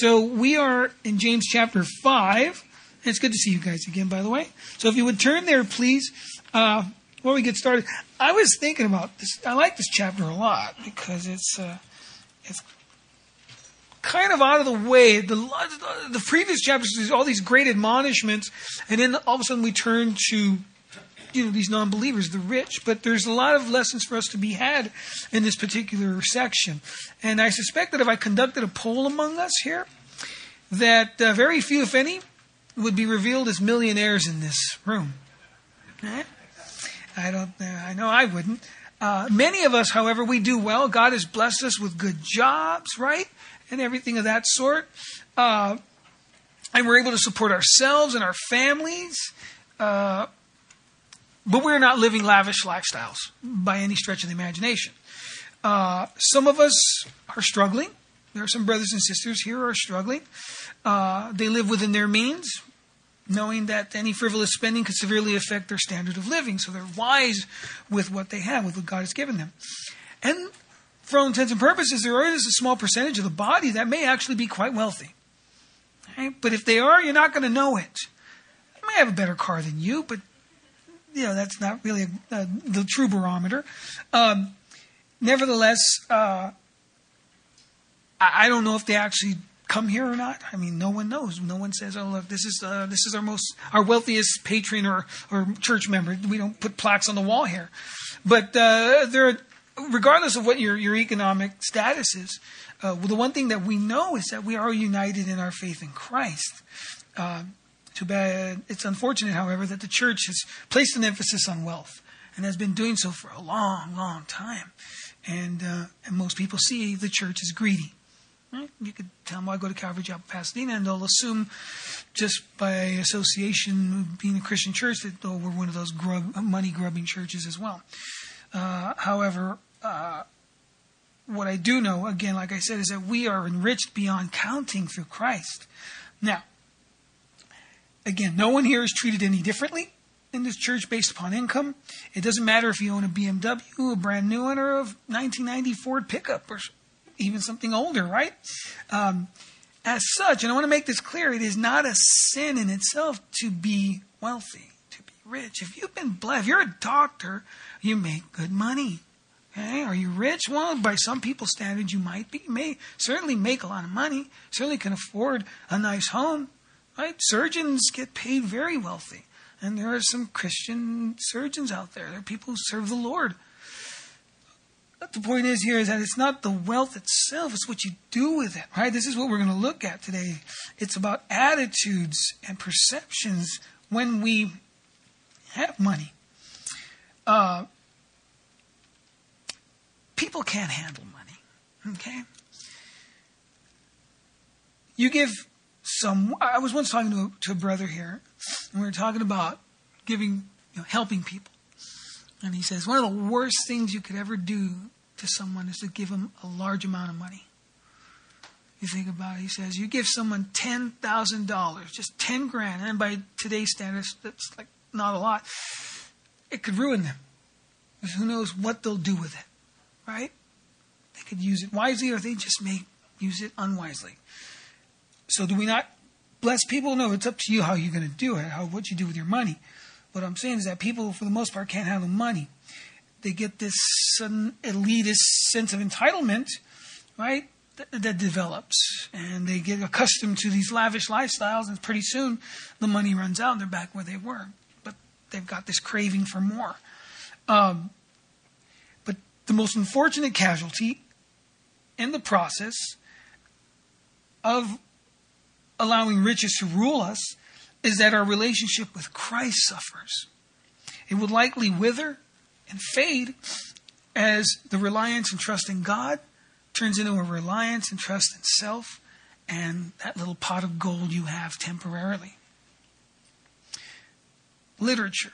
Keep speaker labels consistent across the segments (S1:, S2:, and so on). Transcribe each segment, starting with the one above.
S1: So we are in James chapter 5. It's good to see you guys again, by the way. So if you would turn there, please, uh, before we get started. I was thinking about this. I like this chapter a lot because it's uh, it's kind of out of the way. The the previous chapters, there's all these great admonishments, and then all of a sudden we turn to you know these non-believers, the rich. But there's a lot of lessons for us to be had in this particular section, and I suspect that if I conducted a poll among us here, that uh, very few, if any, would be revealed as millionaires in this room. Eh? I don't. Uh, I know I wouldn't. Uh, many of us, however, we do well. God has blessed us with good jobs, right, and everything of that sort. Uh, and we're able to support ourselves and our families. Uh, but we're not living lavish lifestyles by any stretch of the imagination. Uh, some of us are struggling. There are some brothers and sisters here who are struggling. Uh, they live within their means knowing that any frivolous spending could severely affect their standard of living. So they're wise with what they have, with what God has given them. And for all intents and purposes, there is a small percentage of the body that may actually be quite wealthy. But if they are, you're not going to know it. They may have a better car than you, but you know that's not really a, a, the true barometer. Um, nevertheless, uh, I, I don't know if they actually come here or not? I mean, no one knows. No one says, "Oh, look, this is uh, this is our most our wealthiest patron or or church member." We don't put plaques on the wall here, but uh, there, regardless of what your your economic status is, uh, well, the one thing that we know is that we are united in our faith in Christ. Uh, too bad. It's unfortunate, however, that the church has placed an emphasis on wealth and has been doing so for a long, long time. And, uh, and most people see the church as greedy. You could tell them, well, I go to Calvary Chapel, Pasadena, and they'll assume just by association, being a Christian church, that oh, we're one of those grub, money grubbing churches as well. Uh, however, uh, what I do know, again, like I said, is that we are enriched beyond counting through Christ. Now, again, no one here is treated any differently in this church based upon income. It doesn't matter if you own a BMW, a brand new one, or a 1990 Ford pickup or even something older, right? Um, as such, and I want to make this clear, it is not a sin in itself to be wealthy, to be rich. If you've been blessed, if you're a doctor, you make good money. Okay? Are you rich? Well, by some people's standards, you might be. You may certainly make a lot of money. Certainly can afford a nice home. Right? Surgeons get paid very wealthy, and there are some Christian surgeons out there. There are people who serve the Lord. But the point is here is that it's not the wealth itself, it's what you do with it, right? This is what we're going to look at today. It's about attitudes and perceptions when we have money. Uh, people can't handle money, okay? You give some, I was once talking to a, to a brother here, and we were talking about giving, you know, helping people. And he says, one of the worst things you could ever do to someone is to give them a large amount of money. You think about it, he says, you give someone $10,000, just 10 grand, and by today's standards, that's like not a lot. It could ruin them. Because who knows what they'll do with it, right? They could use it wisely or they just may use it unwisely. So do we not bless people? No, it's up to you how you're going to do it, how what you do with your money. What I'm saying is that people, for the most part, can't handle money. They get this sudden elitist sense of entitlement, right? That, develops, and they get accustomed to these lavish lifestyles, and pretty soon the money runs out, and they're back where they were. But they've got this craving for more. Um, but the most unfortunate casualty in the process of allowing riches to rule us is that our relationship with Christ suffers. It would likely wither and fade as the reliance and trust in God turns into a reliance and trust in self and that little pot of gold you have temporarily. Literature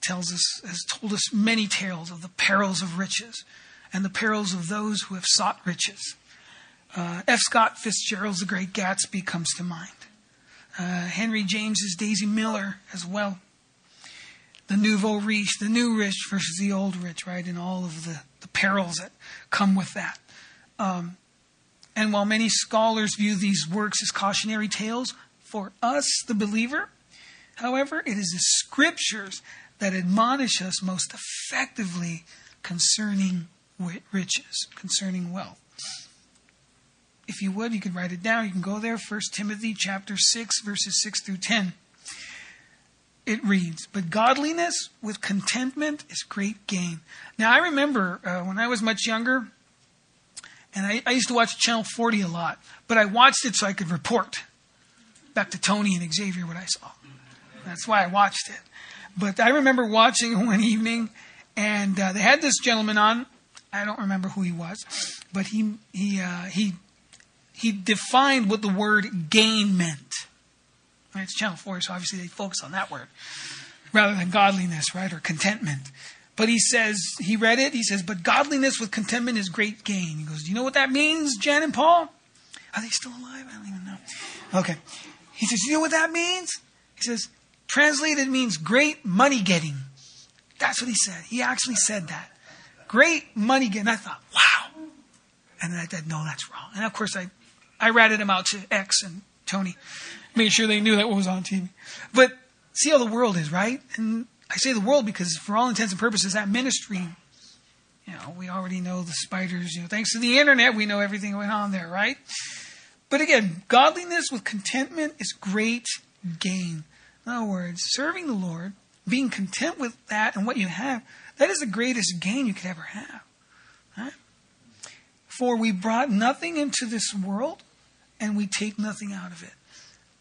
S1: tells us, has told us many tales of the perils of riches and the perils of those who have sought riches. Uh, F. Scott Fitzgerald's The Great Gatsby comes to mind uh, Henry James's Daisy Miller as well. The nouveau riche, the new rich versus the old rich, right? And all of the, the perils that come with that. Um, And while many scholars view these works as cautionary tales, for us, the believer, however, it is the scriptures that admonish us most effectively concerning riches, concerning wealth. If you would, you could write it down. You can go there, 1 Timothy chapter 6, verses 6 through 10. It reads, But godliness with contentment is great gain. Now, I remember uh, when I was much younger, and I, I used to watch Channel 40 a lot, but I watched it so I could report back to Tony and Xavier what I saw. That's why I watched it. But I remember watching one evening, and uh, they had this gentleman on. I don't remember who he was, but he he uh, he he defined what the word gain meant. Right? It's Channel 4, so obviously they focus on that word rather than godliness, right, or contentment. But he says, he read it, he says, but godliness with contentment is great gain. He goes, Do you know what that means, Jan and Paul? Are they still alive? I don't even know. Okay. He says, You know what that means? He says, Translated means great money getting. That's what he said. He actually said that. Great money getting. I thought, wow. And then I said, no, that's wrong. And of course, I, I ratted him out to X and Tony, made sure they knew that what was on TV. But see how the world is, right? And I say the world because, for all intents and purposes, that ministry, you know, we already know the spiders. You know, thanks to the internet, we know everything going on there, right? But again, godliness with contentment is great gain. In other words, serving the Lord, being content with that and what you have, that is the greatest gain you could ever have. For we brought nothing into this world, and we take nothing out of it.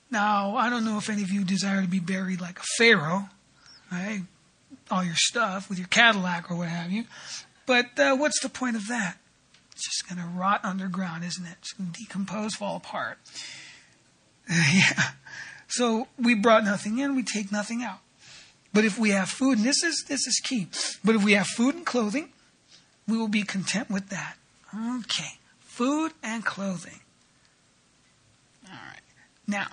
S1: Now, I don't know if any of you desire to be buried like a Pharaoh, right? All your stuff with your Cadillac or what have you. But uh, what's the point of that? It's just going to rot underground, isn't it? It's going to decompose, fall apart. yeah. So we brought nothing in, we take nothing out. But if we have food, and this is this is key. But if we have food and clothing, we will be content with that. Okay. Food and clothing. Now,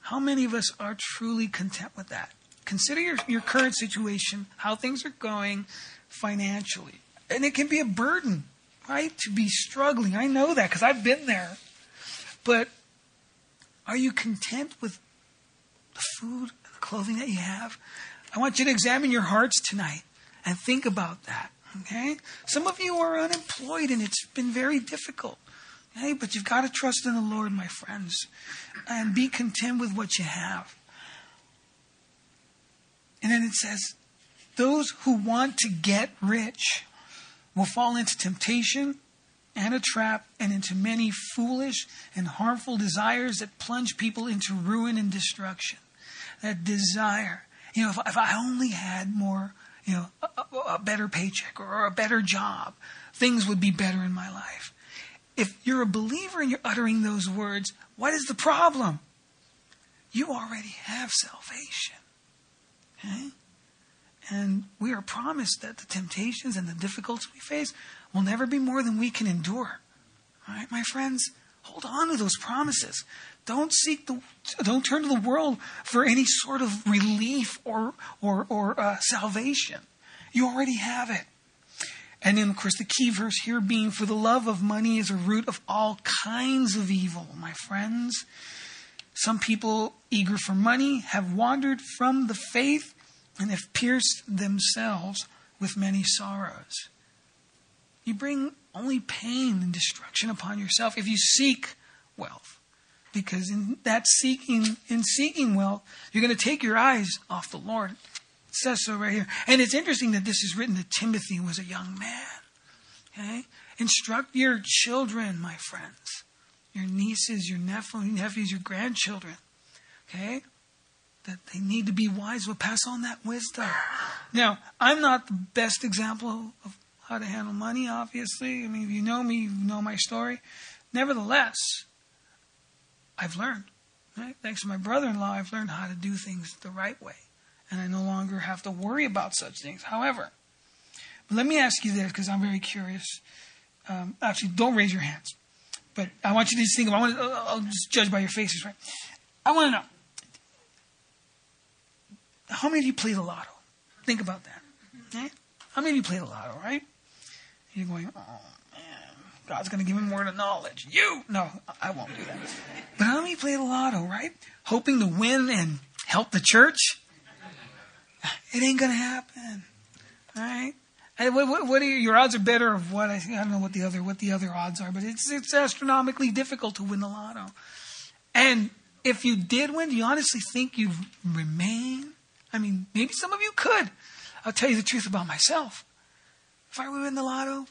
S1: how many of us are truly content with that? Consider your, your current situation, how things are going financially. And it can be a burden, right? To be struggling. I know that because I've been there. But are you content with the food and the clothing that you have? I want you to examine your hearts tonight and think about that. Okay? Some of you are unemployed and it's been very difficult. Okay? But you've got to trust in the Lord, my friends, and be content with what you have. And then it says, those who want to get rich will fall into temptation and a trap and into many foolish and harmful desires that plunge people into ruin and destruction. That desire, you know, if, if I only had more, you know, a, a better paycheck or a better job, things would be better in my life. If you're a believer and you're uttering those words, what is the problem? You already have salvation. Okay? And we are promised that the temptations and the difficulties we face will never be more than we can endure. All right, my friends, hold on to those promises. Don't seek the, don't turn to the world for any sort of relief or or or uh, salvation. You already have it. And then, of course, the key verse here being, "For the love of money is a root of all kinds of evil." My friends, some people eager for money have wandered from the faith and have pierced themselves with many sorrows. You bring only pain and destruction upon yourself if you seek wealth. Because in that seeking, in seeking wealth, you're going to take your eyes off the Lord. It says so right here. And it's interesting that this is written to Timothy, was a young man. Okay? Instruct your children, my friends. Your nieces, your nephews, your grandchildren. Okay? That they need to be wise, but pass on that wisdom. Now, I'm not the best example of how to handle money, obviously. I mean, if you know me, you know my story. Nevertheless, I've learned. Right? Thanks to my brother in law, I've learned how to do things the right way. And I no longer have to worry about such things. However, let me ask you this because I'm very curious. Um, actually, don't raise your hands. But I want you to just think about I want to, I'll just judge by your faces, right? I want to know how many of you play the lotto? Think about that. Okay? How many of you play the lotto, right? You're going, oh man, God's going to give me more of knowledge. You! No, I won't do that. But how many play the lotto, right? Hoping to win and help the church? It ain't going to happen. All right? What, what, what, are your, your odds are better of what I, I don't know what the other what the other odds are, but it's it's astronomically difficult to win the lotto. And if you did win, do you honestly think you'd remain? I mean, maybe some of you could. I'll tell you the truth about myself. If I were in the lotto,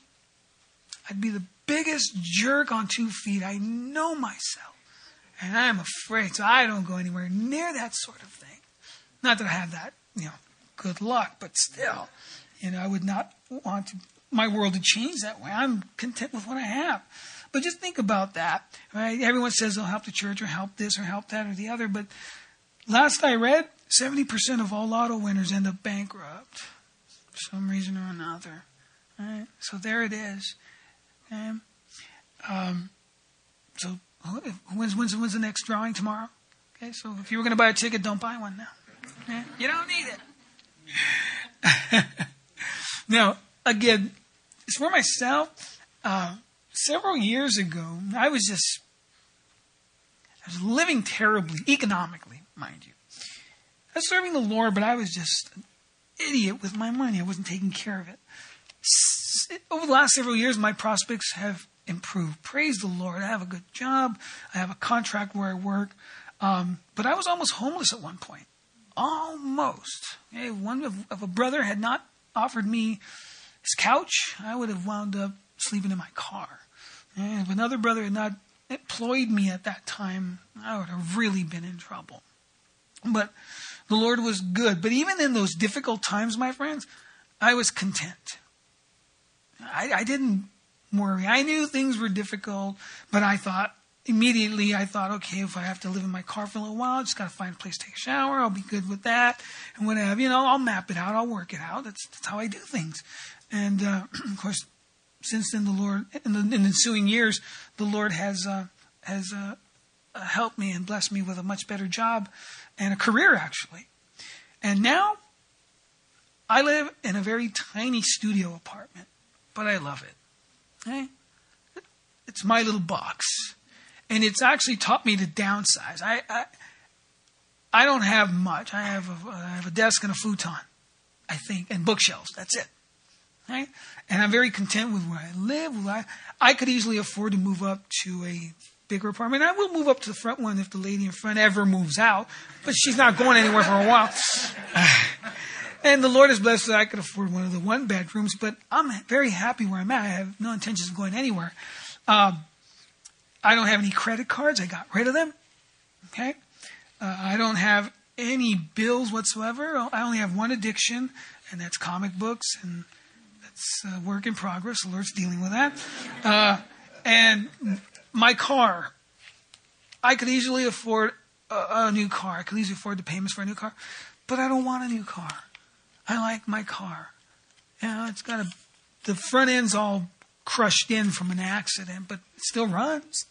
S1: I'd be the biggest jerk on two feet. I know myself. And I'm afraid, so I don't go anywhere near that sort of thing. Not that I have that, you know, good luck, but still, you know, I would not want to, my world to change that way. I'm content with what I have. But just think about that, right? Everyone says they'll help the church or help this or help that or the other, but last I read, 70% of all lotto winners end up bankrupt for some reason or another. Right? So there it is. Okay? Um, so when's, when's, when's the next drawing tomorrow? Okay, so if you were going to buy a ticket, don't buy one now. You don't need it. now, again, it's for myself. Uh, several years ago, I was just I was living terribly economically, mind you. I was serving the Lord, but I was just an idiot with my money. I wasn't taking care of it. Over the last several years, my prospects have improved. Praise the Lord. I have a good job. I have a contract where I work. Um, but I was almost homeless at one point. Almost. Hey, one of, if a brother had not offered me his couch, I would have wound up sleeping in my car. And if another brother had not employed me at that time, I would have really been in trouble. But the Lord was good. But even in those difficult times, my friends, I was content. I, I didn't worry. I knew things were difficult, but I thought, immediately I thought, okay, if I have to live in my car for a little while, I just got to find a place to take a shower. I'll be good with that and whatever. You know, I'll map it out. I'll work it out. That's, that's how I do things. And, uh, of course, since then, the Lord, in the, in the ensuing years, the Lord has, uh, has, uh, helped me and blessed me with a much better job and a career, actually. And now, I live in a very tiny studio apartment, but I love it. Okay? It's my little box. And it's actually taught me to downsize. I, I, I don't have much. I have, a, I have a desk and a futon, I think, and bookshelves. That's it. Right? And I'm very content with where I live. I, I could easily afford to move up to a bigger apartment. I will move up to the front one if the lady in front ever moves out, but she's not going anywhere for a while. and the Lord has blessed that I could afford one of the one bedrooms, but I'm very happy where I'm at. I have no intentions of going anywhere. Um, I don't have any credit cards. I got rid of them. Okay. Uh, I don't have any bills whatsoever. I only have one addiction, and that's comic books, and that's a work in progress. Lord's dealing with that. Uh, and my car, I could easily afford a, a, new car. I could easily afford the payments for a new car, but I don't want a new car. I like my car. You know, it's got a, the front end's all crushed in from an accident, but still runs.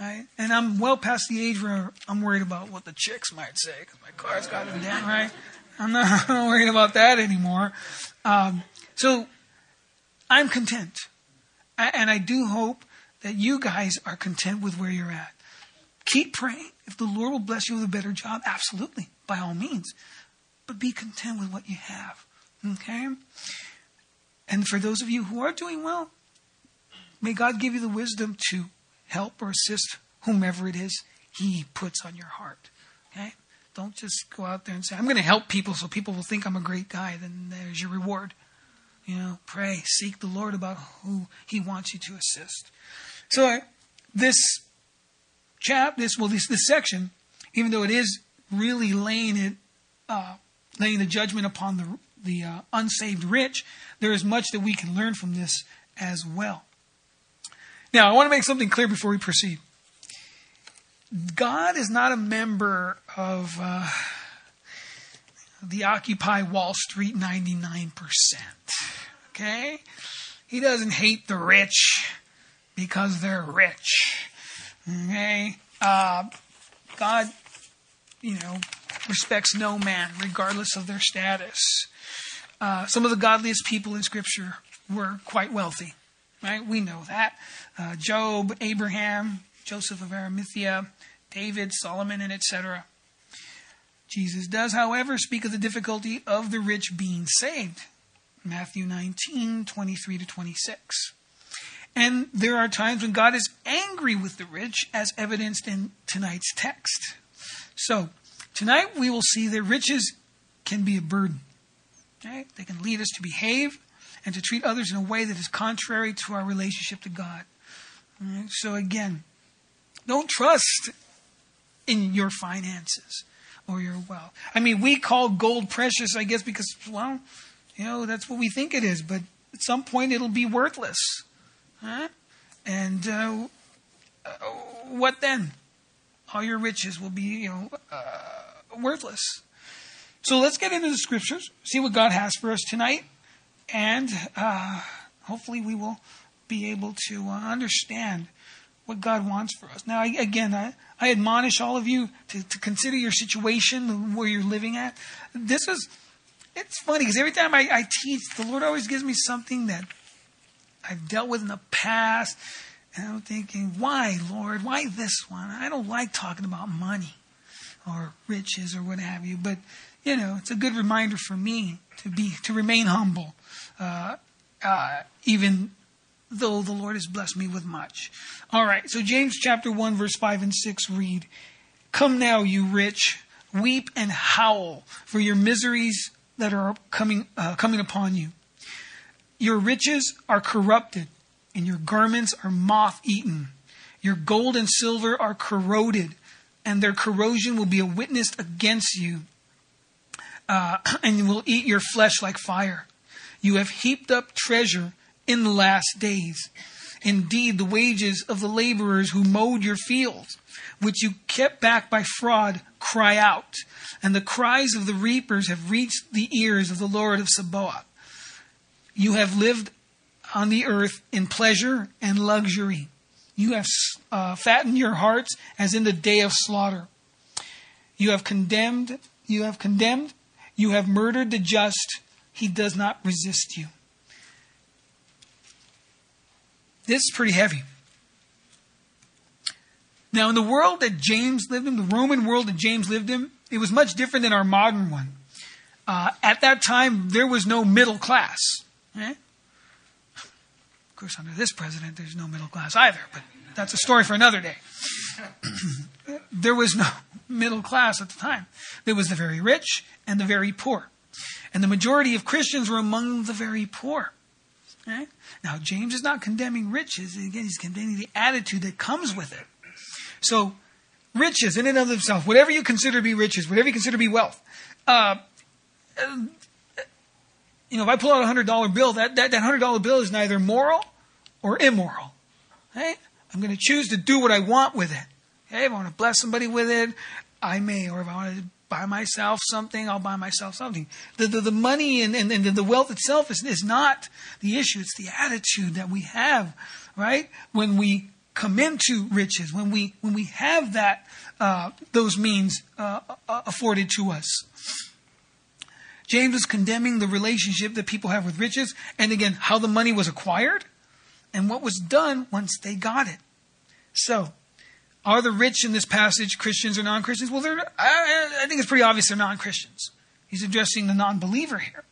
S1: Right? And I'm well past the age where I'm worried about what the chicks might say because my car's got a down, right? I'm not, I'm not worried about that anymore. Um, so I'm content. And I do hope that you guys are content with where you're at. Keep praying. If the Lord will bless you with a better job, absolutely, by all means. But be content with what you have. Okay? And for those of you who are doing well, may God give you the wisdom to help or assist whomever it is He puts on your heart. Okay? Don't just go out there and say, I'm going to help people so people will think I'm a great guy. Then there's your reward. You know, pray, seek the Lord about who He wants you to assist. So this chap, this well, this this section, even though it is really laying it, uh, laying the judgment upon the the uh, unsaved rich, there is much that we can learn from this as well. Now, I want to make something clear before we proceed. God is not a member of uh, the Occupy Wall Street 99%. Okay? He doesn't hate the rich because they're rich. Okay? Uh, God, you know, respects no man, regardless of their status. Uh, some of the godliest people in Scripture were quite wealthy. Right? We know that. Uh, Job, Abraham, Joseph of Arimathea, David, Solomon, and etc. Jesus does, however, speak of the difficulty of the rich being saved. Matthew 19, 23 to 26. And there are times when God is angry with the rich, as evidenced in tonight's text. So, tonight we will see that riches can be a burden. Okay? They can lead us to behave and to treat others in a way that is contrary to our relationship to God. Right? So, again, don't trust in your finances or your wealth. I mean, we call gold precious, I guess, because, well, you know, that's what we think it is, but at some point it'll be worthless. Huh? And uh, uh, what then? All your riches will be, you know, uh, worthless. So let's get into the scriptures, see what God has for us tonight, and uh, hopefully we will be able to uh, understand what God wants for us. Now, I, again, I, I admonish all of you to, to consider your situation, where you're living at. This is, it's funny because every time I, I teach, the Lord always gives me something that I've dealt with in the past. And I'm thinking, why, Lord? Why this one? I don't like talking about money or riches or what have you. But, you know, it's a good reminder for me to be, to remain humble, uh, uh, even though the Lord has blessed me with much. All right, so James chapter 1, verse 5 and 6 read, Come now, you rich, weep and howl for your miseries that are coming, uh, coming upon you. Your riches are corrupted, and your garments are moth eaten. Your gold and silver are corroded, and their corrosion will be a witness against you, uh, and will eat your flesh like fire. You have heaped up treasure in the last days. Indeed, the wages of the laborers who mowed your fields, which you kept back by fraud, cry out, and the cries of the reapers have reached the ears of the Lord of Sabaoth. You have lived on the earth in pleasure and luxury. You have uh, fattened your hearts as in the day of slaughter. You have condemned, you have condemned, you have murdered the just. He does not resist you. This is pretty heavy. Now, in the world that James lived in, the Roman world that James lived in, it was much different than our modern one. Uh, at that time, there was no middle class. Eh? Of course, under this president, there's no middle class either, but that's a story for another day. there was no middle class at the time. There was the very rich and the very poor. And the majority of Christians were among the very poor. Now, James is not condemning riches. Again, he's condemning the attitude that comes with it. So, riches in and of themselves, whatever you consider to be riches, whatever you consider to be wealth, uh, you know, if I pull out a hundred dollar bill, that, that, that hundred dollar bill is neither moral or immoral. I'm going to choose to do what I want with it. Okay? If I want to bless somebody with it, I may. Or if I want to buy myself something, I'll buy myself something. The, the, the money and, and, and the wealth itself is, is not the issue. It's the attitude that we have, right? When we come into riches, when we, when we have that, uh, those means uh, uh afforded to us. James is condemning the relationship that people have with riches, and again, how the money was acquired and what was done once they got it. So, are the rich in this passage Christians or non Christians? Well, I, I think it's pretty obvious they're non Christians. He's addressing the non believer here.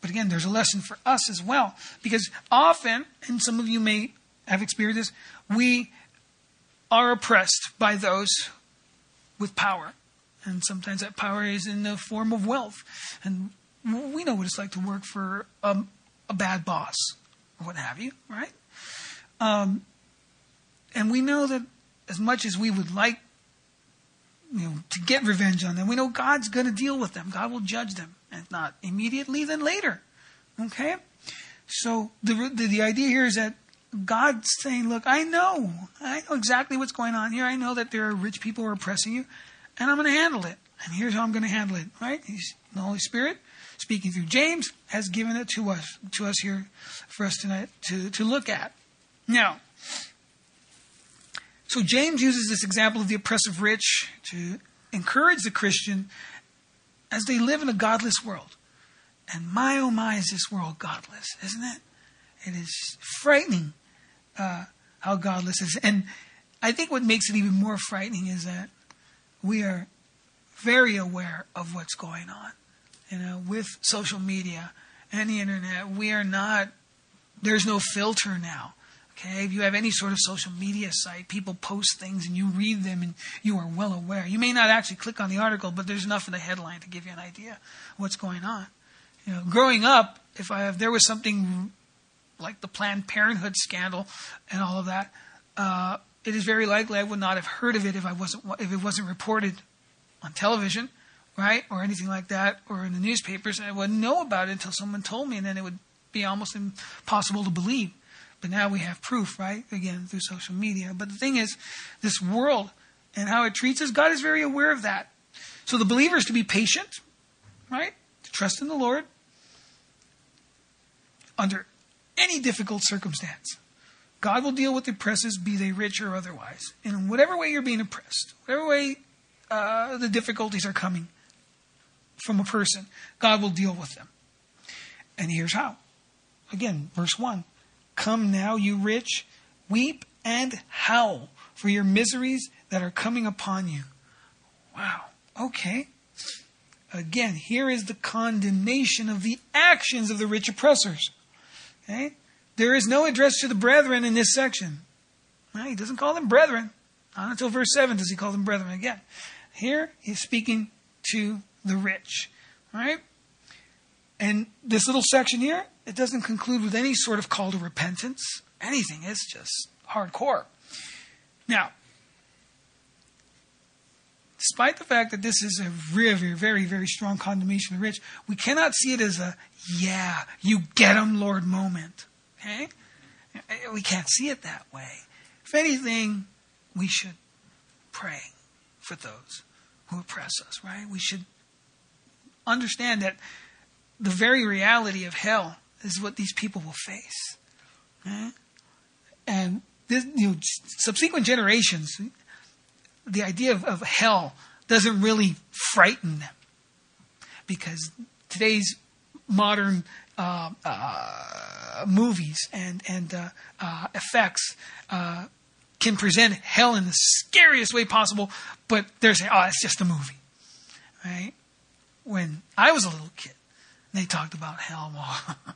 S1: But again, there's a lesson for us as well. Because often, and some of you may have experienced this, we are oppressed by those with power. And sometimes that power is in the form of wealth. And we know what it's like to work for a, a bad boss or what have you, right? Um, and we know that as much as we would like you know, to get revenge on them, we know God's going to deal with them. God will judge them. And not immediately, then later. Okay? So the, the, the idea here is that God's saying, look, I know. I know exactly what's going on here. I know that there are rich people who are oppressing you, and I'm going to handle it. And here's how I'm going to handle it. Right? He's, the Holy Spirit, speaking through James, has given it to us, to us here for us tonight to, to look at. Now, so James uses this example of the oppressive rich to encourage the Christian as they live in a godless world. And my oh my is this world godless, isn't it? It is frightening uh, how godless it is. And I think what makes it even more frightening is that we are very aware of what's going on. You know, with social media and the internet, we are not, there's no filter now. Okay, if you have any sort of social media site, people post things and you read them and you are well aware. You may not actually click on the article, but there's enough in the headline to give you an idea what's going on. You know, growing up, if I if there was something like the Planned Parenthood scandal and all of that, uh, it is very likely I would not have heard of it if I wasn't if it wasn't reported on television, right, or anything like that, or in the newspapers. I wouldn't know about it until someone told me, and then it would be almost impossible to believe. But now we have proof, right? Again, through social media. But the thing is, this world and how it treats us, God is very aware of that. So the believer is to be patient, right? To trust in the Lord under any difficult circumstance. God will deal with the oppressors, be they rich or otherwise. And in whatever way you're being oppressed, whatever way uh, the difficulties are coming from a person, God will deal with them. And here's how. Again, verse 1 Come now, you rich, weep and howl for your miseries that are coming upon you. Wow. Okay. Again, here is the condemnation of the actions of the rich oppressors. Okay? There is no address to the brethren in this section. He doesn't call them brethren. Not until verse 7 does he call them brethren again. Here, he's speaking to the rich. Right? And this little section here, it doesn't conclude with any sort of call to repentance, anything. It's just hardcore. Now, despite the fact that this is a very, very, very strong condemnation of the rich, we cannot see it as a, yeah, you get them, Lord moment. Okay? We can't see it that way. If anything, we should pray for those who oppress us, right? We should understand that the very reality of hell is what these people will face. Right? And this, you know, subsequent generations, the idea of, of hell doesn't really frighten them because today's modern uh, uh, movies and and uh, uh effects uh, can present hell in the scariest way possible, but they're saying, "Oh, it's just a movie," right? When I was a little kid, they talked about hell. Well,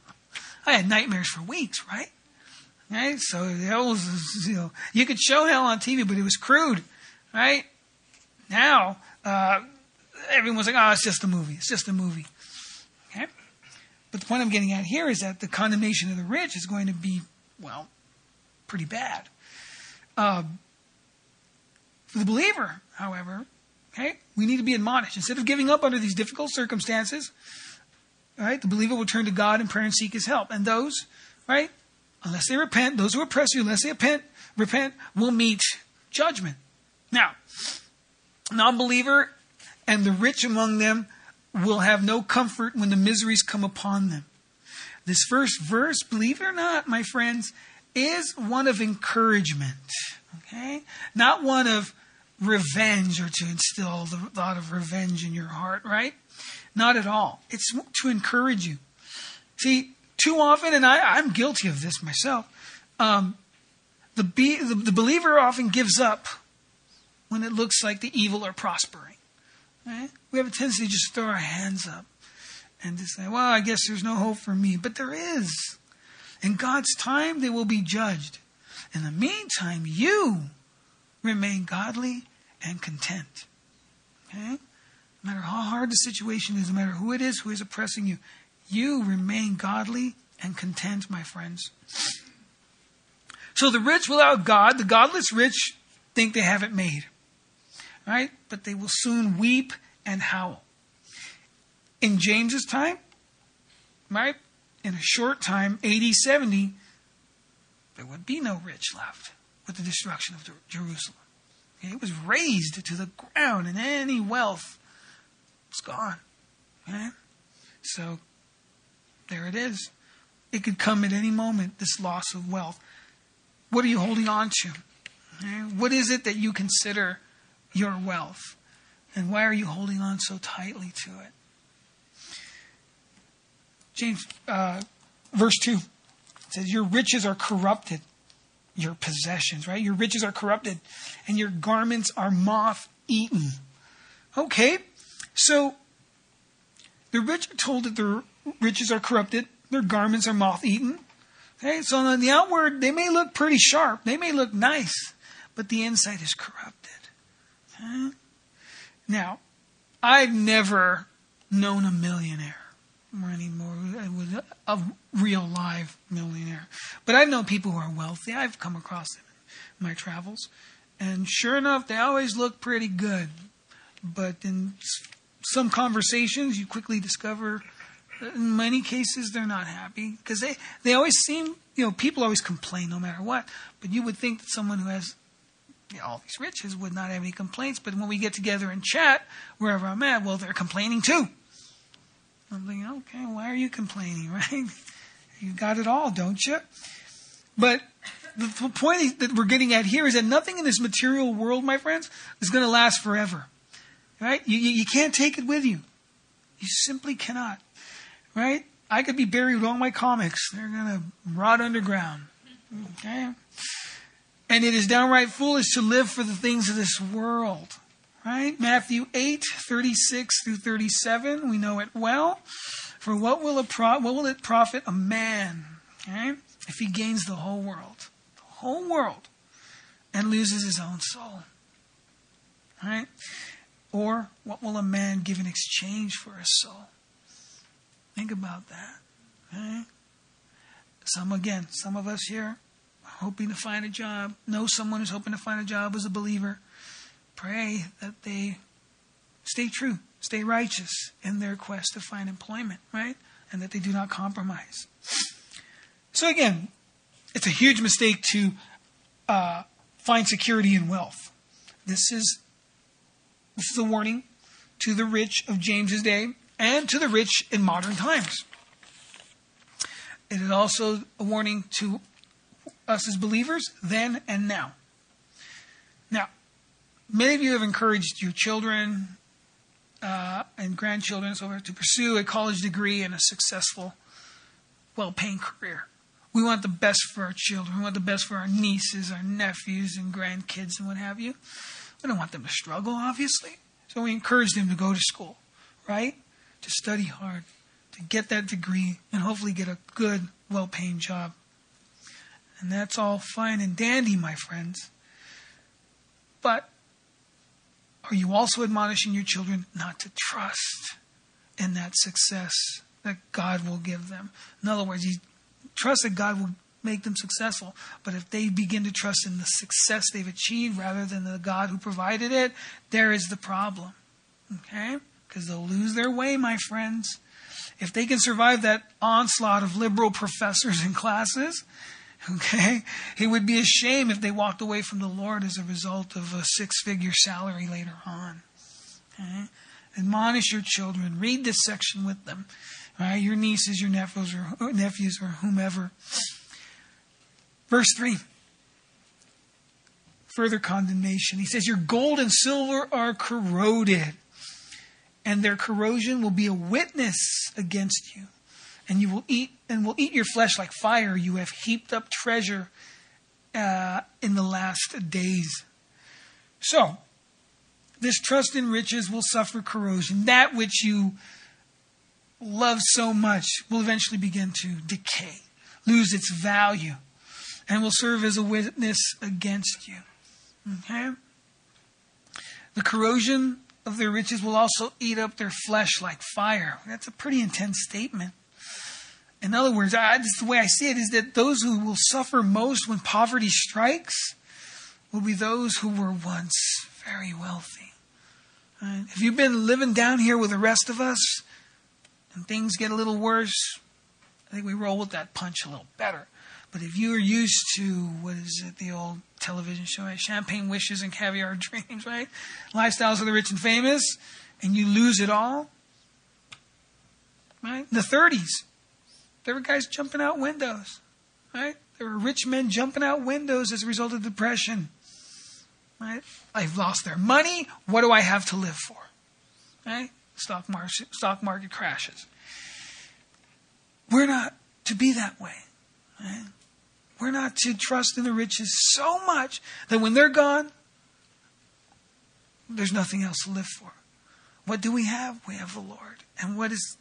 S1: I had nightmares for weeks, right? Right? So hell was, you know, you could show hell on TV, but it was crude, right? Now, uh, everyone's like, oh, it's just a movie. It's just a movie. Okay? But the point I'm getting at here is that the condemnation of the rich is going to be, well, pretty bad. Um, for the believer, however, okay, we need to be admonished. Instead of giving up under these difficult circumstances, right? The believer will turn to God in prayer and seek his help. And those, right, unless they repent, those who oppress you, unless they repent, repent, will meet judgment. Now, non-believer and the rich among them will have no comfort when the miseries come upon them. This first verse, believe it or not, my friends, is one of encouragement. Okay? Not one of revenge or to instill the thought of revenge in your heart, right? Not at all. It's to encourage you. See, too often, and I, am guilty of this myself, um, the, be, the, the, believer often gives up when it looks like the evil are prospering. Right? We have a tendency to just throw our hands up and to say, well, I guess there's no hope for me. But there is. In God's time, they will be judged. In the meantime, you remain godly and content. Okay? No matter how hard the situation is, no matter who it is who is oppressing you, you remain godly and content, my friends. So the rich without God, the godless rich, think they have it made. Right? But they will soon weep and howl. In James's time, right? In a short time, 80, 70, there would be no rich left with the destruction of Jerusalem. It was razed to the ground, and any wealth it's gone. Okay? So there it is. It could come at any moment, this loss of wealth. What are you holding on to? Okay? What is it that you consider your wealth? And why are you holding on so tightly to it? James, uh, verse 2. Says, Your riches are corrupted, your possessions, right? Your riches are corrupted, and your garments are moth eaten. Okay, so the rich are told that their riches are corrupted, their garments are moth eaten. Okay, so on the outward, they may look pretty sharp, they may look nice, but the inside is corrupted. Okay? Now, I've never known a millionaire or anymore, a real live millionaire. But I've known people who are wealthy. I've come across them in my travels. And sure enough, they always look pretty good. But in some conversations, you quickly discover in many cases they're not happy because they, they always seem, you know, people always complain no matter what. But you would think that someone who has you know, all these riches would not have any complaints. But when we get together and chat, wherever I'm at, well, they're complaining too. I'm thinking, okay, why are you complaining, right? You've got it all, don't you? But the point that we're getting at here is that nothing in this material world, my friends, is going to last forever. Right? You, you, can't take it with you. You simply cannot. Right? I could be buried with all my comics. They're going to rot underground. Okay? And it is downright foolish to live for the things of this world. Right? Matthew 8, 36 through 37. We know it well. For what will, a pro- what will it profit a man okay, if he gains the whole world? The whole world and loses his own soul. Right? Or what will a man give in exchange for his soul? Think about that. Okay? Some again, some of us here hoping to find a job, know someone who's hoping to find a job as a believer pray that they stay true, stay righteous in their quest to find employment, right? And that they do not compromise. So again, it's a huge mistake to uh, find security in wealth. This is this is a warning to the rich of James's day and to the rich in modern times. It is also a warning to us as believers then and now. Now, Many of you have encouraged your children uh, and grandchildren so to pursue a college degree and a successful, well paying career. We want the best for our children. We want the best for our nieces, our nephews, and grandkids, and what have you. We don't want them to struggle, obviously. So we encourage them to go to school, right? To study hard, to get that degree, and hopefully get a good, well paying job. And that's all fine and dandy, my friends. But are you also admonishing your children not to trust in that success that God will give them? In other words, you trust that God will make them successful. But if they begin to trust in the success they've achieved rather than the God who provided it, there is the problem. Okay? Because they'll lose their way, my friends. If they can survive that onslaught of liberal professors and classes, Okay? It would be a shame if they walked away from the Lord as a result of a six figure salary later on. Okay? Admonish your children. Read this section with them. Right? Your nieces, your nephews, or nephews, or whomever. Verse 3. Further condemnation. He says, Your gold and silver are corroded, and their corrosion will be a witness against you and you will eat and will eat your flesh like fire. You have heaped up treasure uh, in the last days. So, this trust in riches will suffer corrosion. That which you love so much will eventually begin to decay, lose its value, and will serve as a witness against you. Okay? The corrosion of their riches will also eat up their flesh like fire. That's a pretty intense statement. In other words, I, the way I see it is that those who will suffer most when poverty strikes will be those who were once very wealthy. Right? If you've been living down here with the rest of us and things get a little worse, I think we roll with that punch a little better. But if you are used to, what is it, the old television show? Champagne wishes and caviar dreams, right? Lifestyles of the rich and famous, and you lose it all, right? In the 30s, there were guys jumping out windows, right? There were rich men jumping out windows as a result of depression, right? I've lost their money. What do I have to live for? Right? Stock market, stock market crashes. We're not to be that way. Right? We're not to trust in the riches so much that when they're gone, there's nothing else to live for. What do we have? We have the Lord. And what is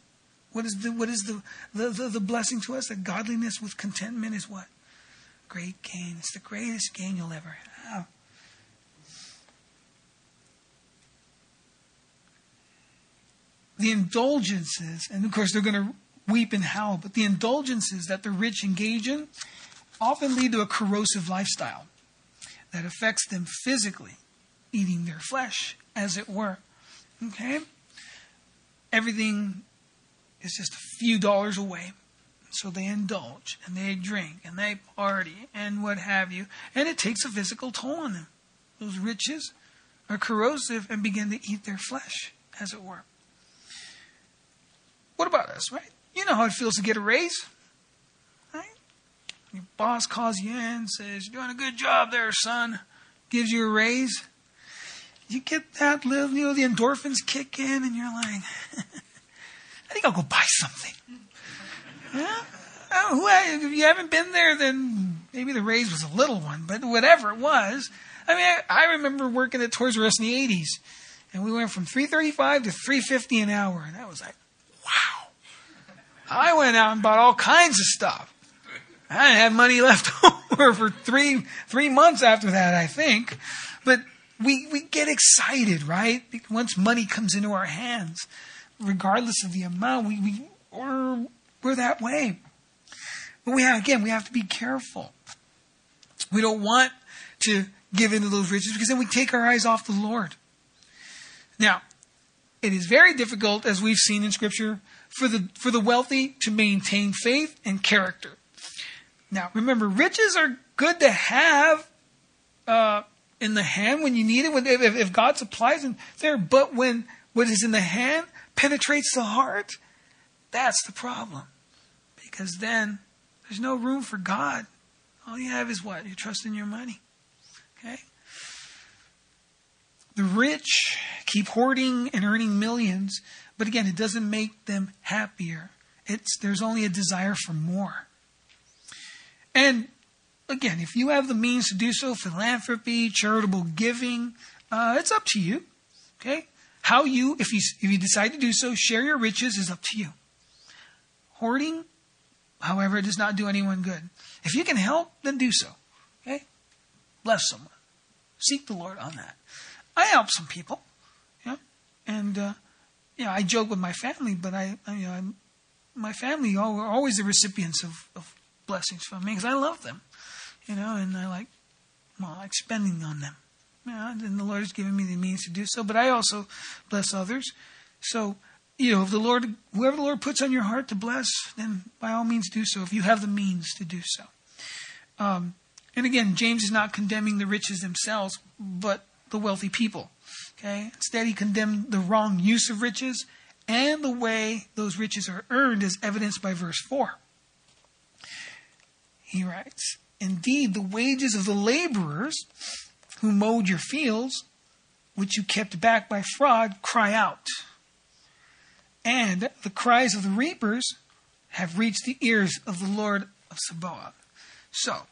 S1: what is the what is the the, the, the blessing to us? That godliness with contentment is what? Great gain. It's the greatest gain you'll ever have. The indulgences, and of course they're going to weep and howl, but the indulgences that the rich engage in often lead to a corrosive lifestyle that affects them physically, eating their flesh, as it were. Okay? Everything is just a few dollars away. So they indulge and they drink and they party and what have you. And it takes a physical toll on them. Those riches are corrosive and begin to eat their flesh, as it were. What about us, right? You know how it feels to get a raise? Your boss calls you in, says, You're doing a good job there, son, gives you a raise. You get that little, you know, the endorphins kick in, and you're like, I think I'll go buy something. Yeah? Oh, if you haven't been there, then maybe the raise was a little one, but whatever it was. I mean, I, I remember working at Toys R Us in the 80s, and we went from 335 to 350 an hour, and that was like, wow. I went out and bought all kinds of stuff. I didn't have money left over for three three months after that, I think. But we we get excited, right? Once money comes into our hands, regardless of the amount, we, we we're, we're that way. But we have again, we have to be careful. We don't want to give into those riches because then we take our eyes off the Lord. Now, it is very difficult, as we've seen in Scripture, for the for the wealthy to maintain faith and character. Now, remember, riches are good to have uh, in the hand when you need it. When if, if God supplies them there, but when what is in the hand penetrates the heart, that's the problem. Because then there's no room for God. All you have is what? You trust in your money. Okay? The rich keep hoarding and earning millions, but again, it doesn't make them happier. It's there's only a desire for more. And again, if you have the means to do so, philanthropy, charitable giving, uh, it's up to you. Okay? How you, if you, if you decide to do so, share your riches is up to you. Hoarding, however, does not do anyone good. If you can help, then do so. Okay? Bless someone. Seek the Lord on that. I help some people. Yeah? And, uh, you know, I joke with my family, but I, you know, I'm, my family are always the recipients of, of blessings from me because I love them. You know, and I like, well, I like spending on them. And the Lord has given me the means to do so, but I also bless others. So, you know, if the Lord, whoever the Lord puts on your heart to bless, then by all means do so if you have the means to do so. Um, and again, James is not condemning the riches themselves, but the wealthy people. Okay? Instead, he condemned the wrong use of riches and the way those riches are earned, as evidenced by verse 4. He writes, Indeed, the wages of the laborers who mowed your fields, which you kept back by fraud, cry out. And the cries of the reapers have reached the ears of the Lord of Sabaoth. So,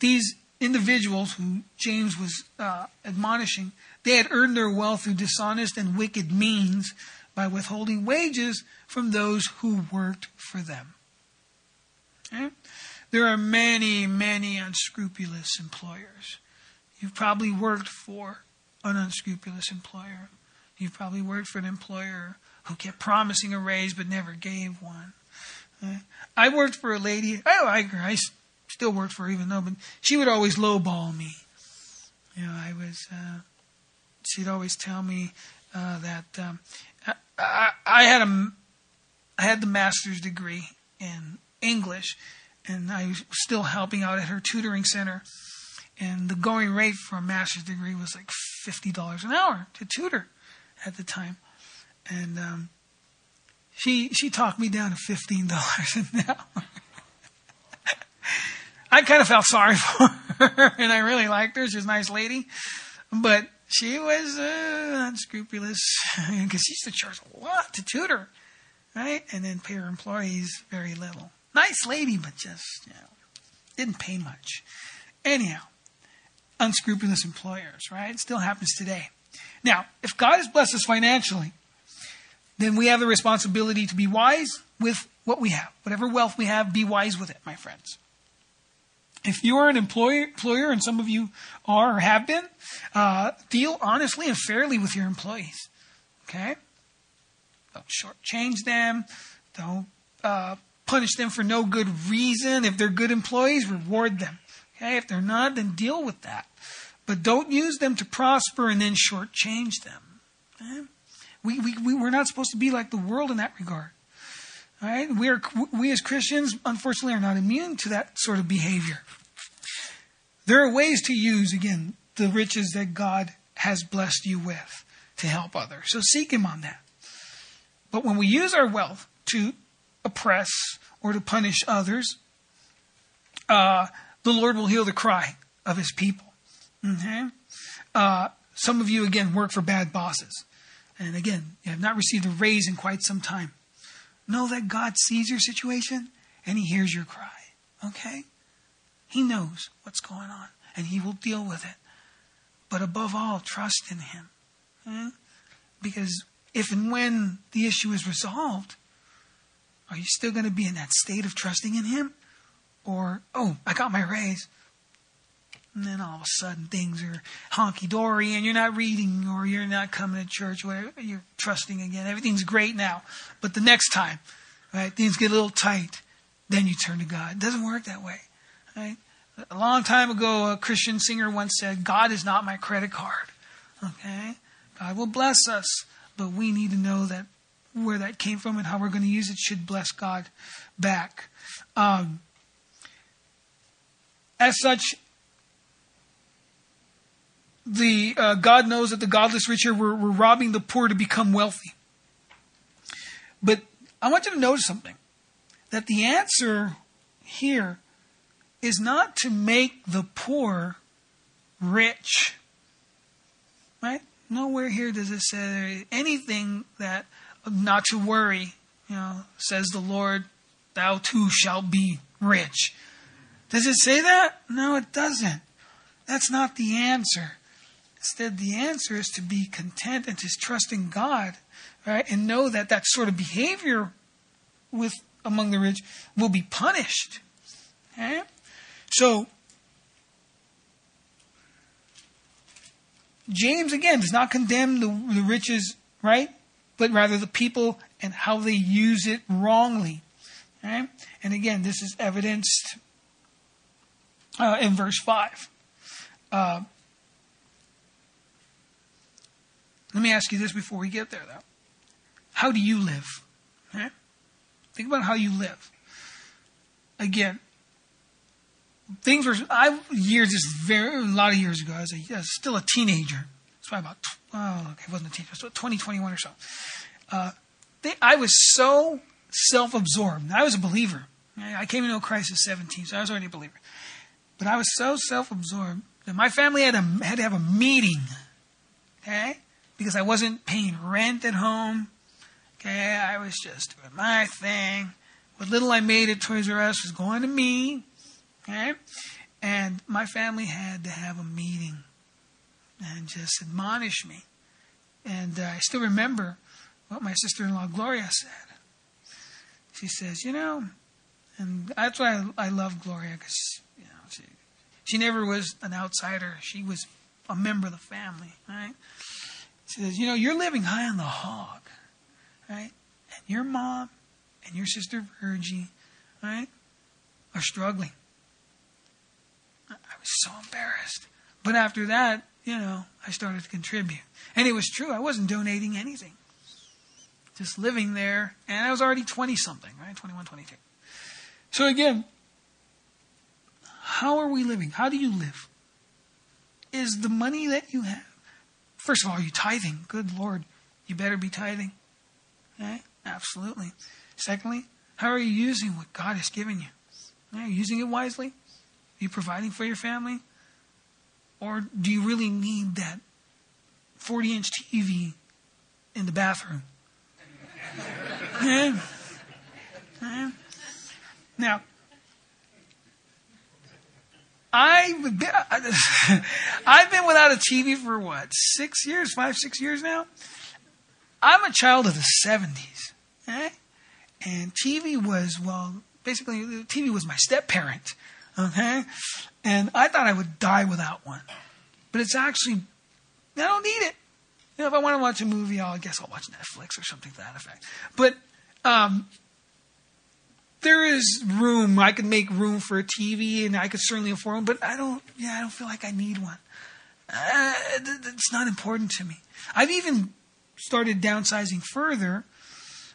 S1: these individuals whom James was uh, admonishing, they had earned their wealth through dishonest and wicked means by withholding wages from those who worked for them. Okay? There are many, many unscrupulous employers. You've probably worked for an unscrupulous employer. You've probably worked for an employer who kept promising a raise but never gave one. Uh, I worked for a lady. I like her. I still work for her even though, but she would always lowball me. You know, I was. Uh, she'd always tell me uh, that um, I, I had a, I had the master's degree in English, and I was still helping out at her tutoring center and the going rate for a master's degree was like fifty dollars an hour to tutor at the time, and um, she she talked me down to fifteen dollars an hour. I kind of felt sorry for her, and I really liked her. She's a nice lady, but she was uh, unscrupulous because she used to charge a lot to tutor, right? And then pay her employees very little. Nice lady, but just you know didn't pay much. Anyhow, unscrupulous employers, right? It still happens today. Now, if God has blessed us financially, then we have the responsibility to be wise with what we have. Whatever wealth we have, be wise with it, my friends. If you are an employer, employer and some of you are or have been, uh, deal honestly and fairly with your employees. Okay? Don't shortchange them. Don't uh, punish them for no good reason. If they're good employees, reward them. Okay? If they're not, then deal with that. But don't use them to prosper and then shortchange them. Okay? We, we, we, we're not supposed to be like the world in that regard. All right? We, are, we as Christians, unfortunately, are not immune to that sort of behavior. There are ways to use, again, the riches that God has blessed you with to help others. So seek Him on that. But when we use our wealth to oppress or to punish others, uh, the Lord will hear the cry of His people. Okay? Uh, some of you, again, work for bad bosses. And again, you have not received a raise in quite some time. Know that God sees your situation and He hears your cry. Okay? He knows what's going on and He will deal with it. But above all, trust in Him. Okay? Because if and when the issue is resolved, are you still going to be in that state of trusting in Him? Or, oh, I got my raise. And then all of a sudden things are honky dory and you're not reading or you're not coming to church, whatever, you're trusting again. Everything's great now. But the next time, right, things get a little tight, then you turn to God. It doesn't work that way. Right? A long time ago, a Christian singer once said, God is not my credit card. Okay? God will bless us, but we need to know that where that came from and how we're going to use it should bless God back. Um, as such, the uh, God knows that the godless rich here were, were robbing the poor to become wealthy. But I want you to notice something that the answer here is not to make the poor rich. Right? Nowhere here does it say anything that not to worry, you know, says the Lord, thou too shalt be rich. Does it say that? No, it doesn't. That's not the answer. Instead, the answer is to be content and to trust in God, right? And know that that sort of behavior with among the rich will be punished. Okay? So, James again does not condemn the, the riches, right? But rather the people and how they use it wrongly. Right? And again, this is evidenced uh, in verse 5. Uh, let me ask you this before we get there, though. How do you live? Think about how you live. Again, things were I years this very a lot of years ago. I was, was still a teenager. About oh okay, it wasn't a teenager. It was 20, 21 or so. Uh, they, I was so self-absorbed. I was a believer. I came into Christ at 17, so I was already a believer. But I was so self-absorbed that my family had, a, had to have a meeting, okay? Because I wasn't paying rent at home. Okay, I was just doing my thing. What little I made at Toys R Us was going to me. Okay? And my family had to have a meeting and just admonish me. And uh, I still remember what my sister in law Gloria said. She says, You know, and that's why I, I love Gloria because you know, she, she never was an outsider. She was a member of the family, right? She says, You know, you're living high on the hog, right? And your mom and your sister Virgie, right, are struggling I was so embarrassed. But after that, you know, I started to contribute. And it was true. I wasn't donating anything. Just living there. And I was already 20 something, right? 21, 22. So again, how are we living? How do you live? Is the money that you have, first of all, are you tithing? Good Lord, you better be tithing. Okay? Absolutely. Secondly, how are you using what God has given you? Eh, are you using it wisely? Are you providing for your family? Or do you really need that 40 inch TV in the bathroom? yeah. Now, I've been, I've been without a TV for what, six years, five, six years now? I'm a child of the 70s. Eh? And TV was, well, basically, TV was my step parent. Okay? And I thought I would die without one. But it's actually, I don't need it. You know, if I want to watch a movie, I'll, I guess I'll watch Netflix or something to that effect. But, um, there is room. I could make room for a TV, and I could certainly afford one. But I don't. Yeah, I don't feel like I need one. Uh, it's not important to me. I've even started downsizing further,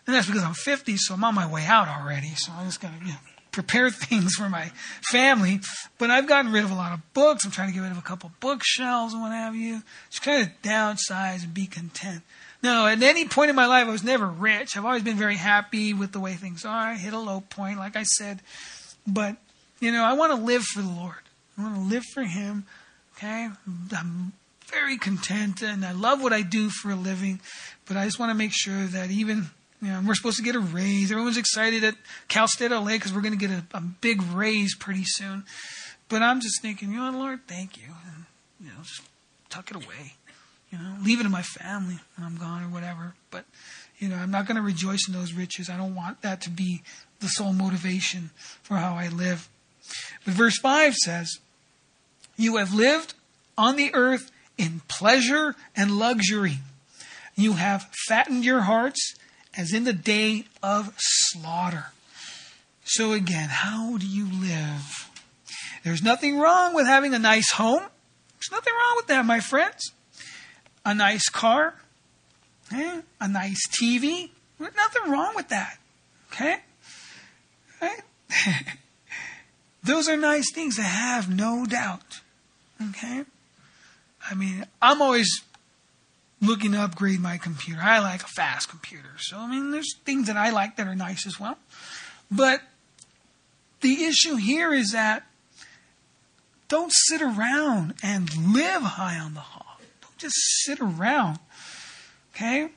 S1: and that's because I'm 50, so I'm on my way out already. So I just gotta know, prepare things for my family. But I've gotten rid of a lot of books. I'm trying to get rid of a couple bookshelves and what have you. Just kind of downsize and be content. No, at any point in my life, I was never rich. I've always been very happy with the way things are. I hit a low point, like I said. But, you know, I want to live for the Lord. I want to live for Him. Okay? I'm very content and I love what I do for a living. But I just want to make sure that even, you know, we're supposed to get a raise. Everyone's excited at Cal State LA because we're going to get a, a big raise pretty soon. But I'm just thinking, you know, Lord, thank you. And, you know, just tuck it away. You know, leave it to my family when I'm gone or whatever. But, you know, I'm not going to rejoice in those riches. I don't want that to be the sole motivation for how I live. But verse 5 says, You have lived on the earth in pleasure and luxury. You have fattened your hearts as in the day of slaughter. So again, how do you live? There's nothing wrong with having a nice home. There's nothing wrong with that, my friends a nice car, eh? a nice TV. There's nothing wrong with that. Okay? Right? Those are nice things to have, no doubt. Okay? I mean, I'm always looking to upgrade my computer. I like a fast computer. So, I mean, there's things that I like that are nice as well. But the issue here is that don't sit around and live high on the hog Don't just sit around, okay?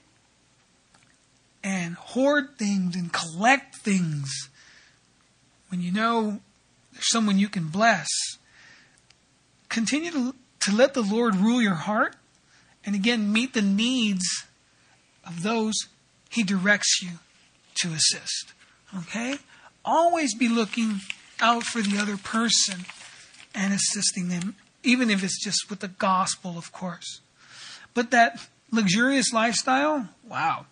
S1: And hoard things and collect things when you know there's someone you can bless. Continue to, to let the Lord rule your heart and again meet the needs of those He directs you to assist. Okay? Always be looking out for the other person and assisting them, even if it's just with the gospel, of course. But that luxurious lifestyle, wow,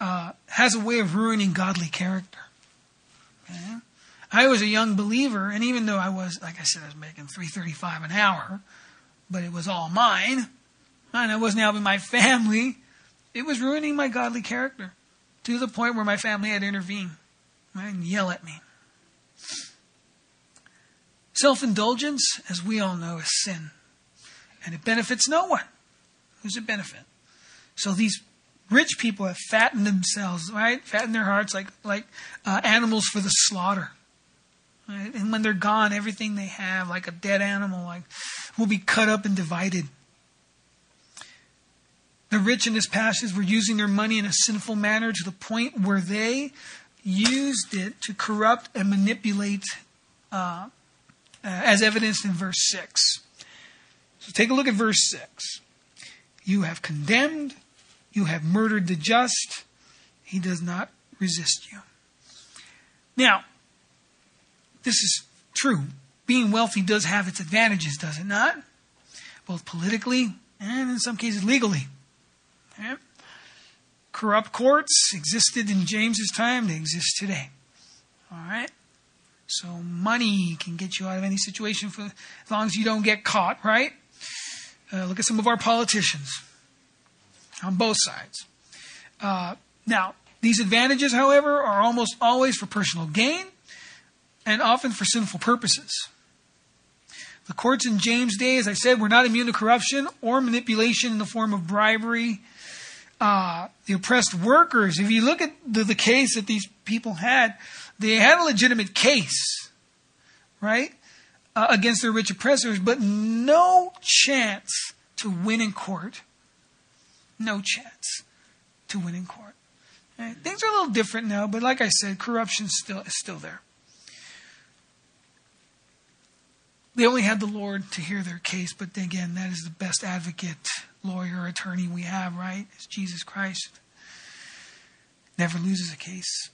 S1: uh, has a way of ruining godly character. Okay? I was a young believer, and even though I was, like I said, I was making three thirty-five an hour, but it was all mine, and I wasn't helping my family. It was ruining my godly character to the point where my family had to intervene right, and yell at me. Self indulgence, as we all know, is sin, and it benefits no one. Who's a benefit? So these rich people have fattened themselves, right? Fattened their hearts like like uh, animals for the slaughter. Right? And when they're gone, everything they have, like a dead animal, like will be cut up and divided. The rich in this passage were using their money in a sinful manner to the point where they used it to corrupt and manipulate, uh, as evidenced in verse 6. So take a look at verse 6. You have condemned, you have murdered the just. He does not resist you. Now, this is true. Being wealthy does have its advantages, does it not? Both politically and in some cases legally. Corrupt courts existed in James's time, they exist today. All right? So money can get you out of any situation for as long as you don't get caught, right? Uh, look at some of our politicians on both sides. Uh, now, these advantages, however, are almost always for personal gain and often for sinful purposes. The courts in James' day, as I said, were not immune to corruption or manipulation in the form of bribery. Uh, the oppressed workers, if you look at the, the case that these people had, they had a legitimate case, right? uh, against their rich oppressors, but no chance to win in court. No chance to win in court. Right? Things are a little different now, but like I said, corruption still is still there. They only had the Lord to hear their case, but again, that is the best advocate, lawyer, attorney we have, right? It's Jesus Christ. Never loses a case.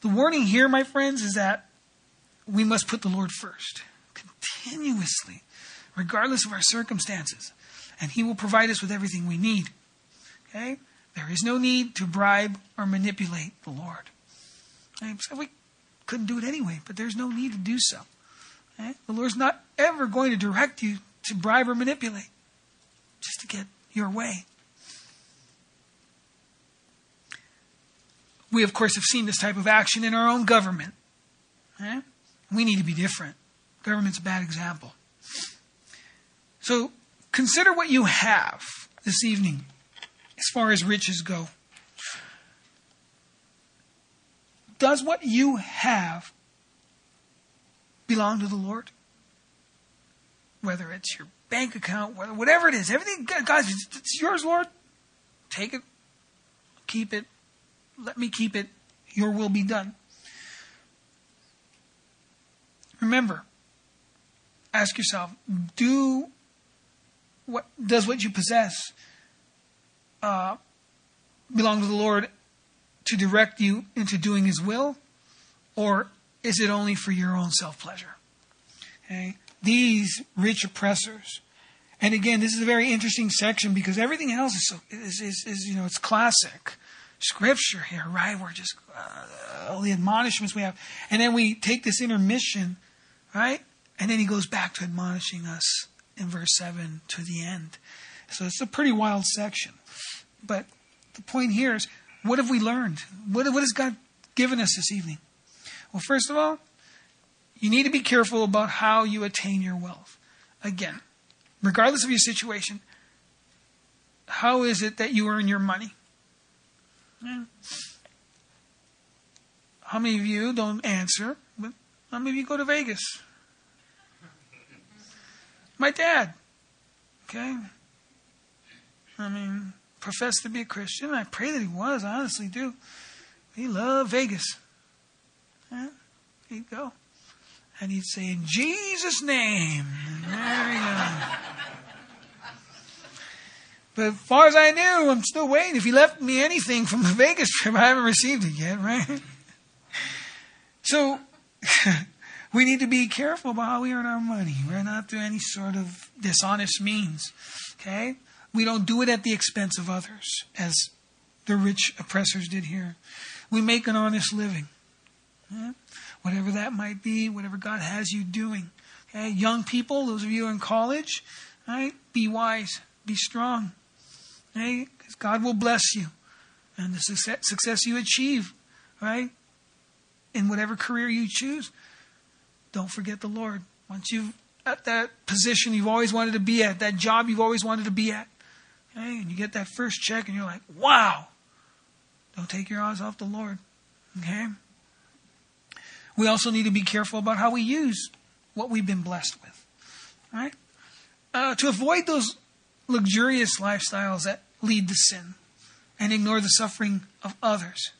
S1: The warning here, my friends, is that we must put the Lord first, continuously, regardless of our circumstances, and He will provide us with everything we need. Okay? There is no need to bribe or manipulate the Lord. Okay? So we couldn't do it anyway, but there's no need to do so. Okay? The Lord's not ever going to direct you to bribe or manipulate just to get your way. We, of course, have seen this type of action in our own government. Okay? We need to be different. Government's a bad example. So consider what you have this evening as far as riches go. Does what you have belong to the Lord? Whether it's your bank account, whatever it is, everything, guys, it's yours, Lord. Take it, keep it, let me keep it. Your will be done. Remember, ask yourself, do what does what you possess uh, belong to the Lord to direct you into doing His will, or is it only for your own self pleasure? Okay, these rich oppressors, and again, this is a very interesting section because everything else is so is, is, is you know it's classic scripture here, right? We're just uh, all the admonishments we have, and then we take this intermission Right? And then he goes back to admonishing us in verse 7 to the end. So it's a pretty wild section. But the point here is what have we learned? What, what has God given us this evening? Well, first of all, you need to be careful about how you attain your wealth. Again, regardless of your situation, how is it that you earn your money? Yeah. How many of you don't answer? But how many of you go to Vegas? My dad. Okay? I mean, professed to be a Christian. I pray that he was. I honestly do. He loved Vegas. Yeah? He'd go. And he'd say, In Jesus' name. And there you go. But as far as I knew, I'm still waiting. If he left me anything from the Vegas trip, I haven't received it yet, right? So, we need to be careful about how we earn our money. We're not through any sort of dishonest means. Okay? We don't do it at the expense of others, as the rich oppressors did here. We make an honest living. Whatever that might be, whatever God has you doing. Okay? Young people, those of you in college, right? Be wise, be strong. Okay? Because God will bless you. And the success, success you achieve, right? In whatever career you choose, don't forget the Lord. Once you've at that position you've always wanted to be at, that job you've always wanted to be at, okay, and you get that first check and you're like, wow. Don't take your eyes off the Lord. Okay? We also need to be careful about how we use what we've been blessed with. Right? Uh, to avoid those luxurious lifestyles that lead to sin and ignore the suffering of others,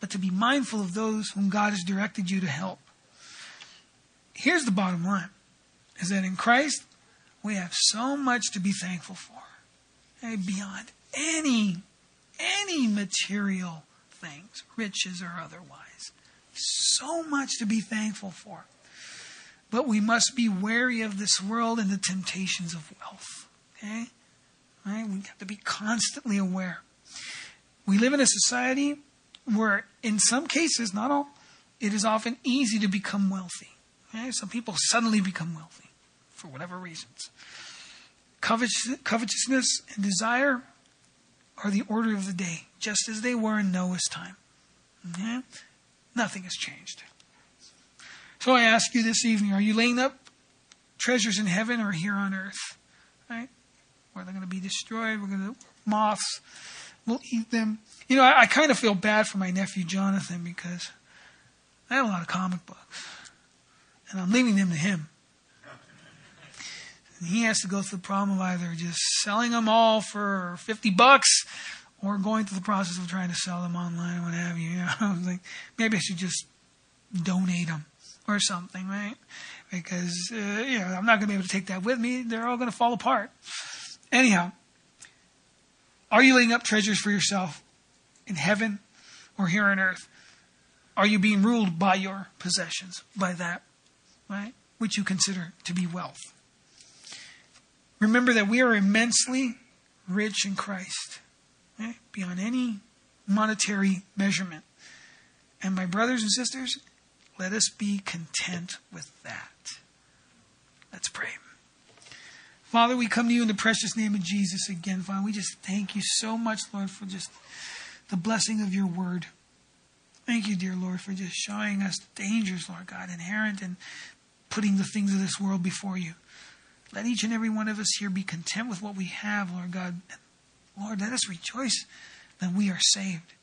S1: but to be mindful of those whom God has directed you to help here's the bottom line is that in Christ, we have so much to be thankful for. Okay, beyond any any material things, riches or otherwise. So much to be thankful for. But we must be wary of this world and the temptations of wealth. Okay? Right? We have to be constantly aware. We live in a society where, in some cases, not all, it is often easy to become wealthy. Okay? Some people suddenly become wealthy for whatever reasons. Covetousness and desire are the order of the day, just as they were in Noah's time. Okay? Nothing has changed. So I ask you this evening are you laying up treasures in heaven or here on earth? Right? Where they're going to be destroyed, we're going to, moths will eat them. You know, I, I kind of feel bad for my nephew Jonathan because I have a lot of comic books and I'm leaving them to him. And he has to go through the problem of either just selling them all for 50 bucks or going through the process of trying to sell them online or what have you. you know, like maybe I should just donate them or something, right? because uh, you know I'm not going to be able to take that with me. They're all going to fall apart. Anyhow, are you laying up treasures for yourself in heaven or here on earth? Are you being ruled by your possessions, by that, right, which you consider to be wealth? Remember that we are immensely rich in Christ, right, beyond any monetary measurement. And my brothers and sisters, let us be content with that. Let's pray. Father, we come to you in the precious name of Jesus again, Father. We just thank you so much, Lord, for just the blessing of your word. Thank you, dear Lord, for just showing us dangers, Lord God, inherent in putting the things of this world before you. Let each and every one of us here be content with what we have, Lord God. Lord, let us rejoice that we are saved.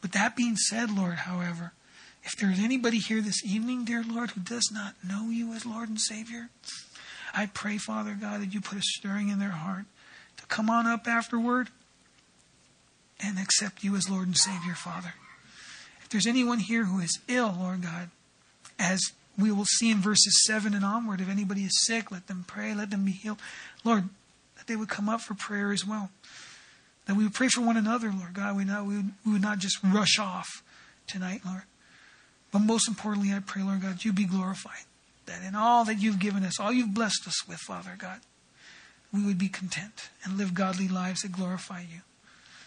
S1: But that being said, Lord, however, if there is anybody here this evening, dear Lord, who does not know you as Lord and Savior, I pray, Father God, that you put a stirring in their heart to come on up afterward and accept you as Lord and Savior, Father. If there's anyone here who is ill, Lord God, as we will see in verses 7 and onward, if anybody is sick, let them pray, let them be healed. Lord, they would come up for prayer as well. That we would pray for one another, Lord God. We, not, we, would, we would not just rush off tonight, Lord. But most importantly, I pray, Lord God, you be glorified. That in all that you've given us, all you've blessed us with, Father God, we would be content and live godly lives that glorify you.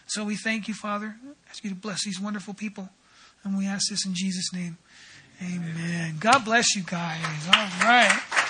S1: So we thank you, Father. Ask you to bless these wonderful people. And we ask this in Jesus' name. Amen. God bless you guys. All right.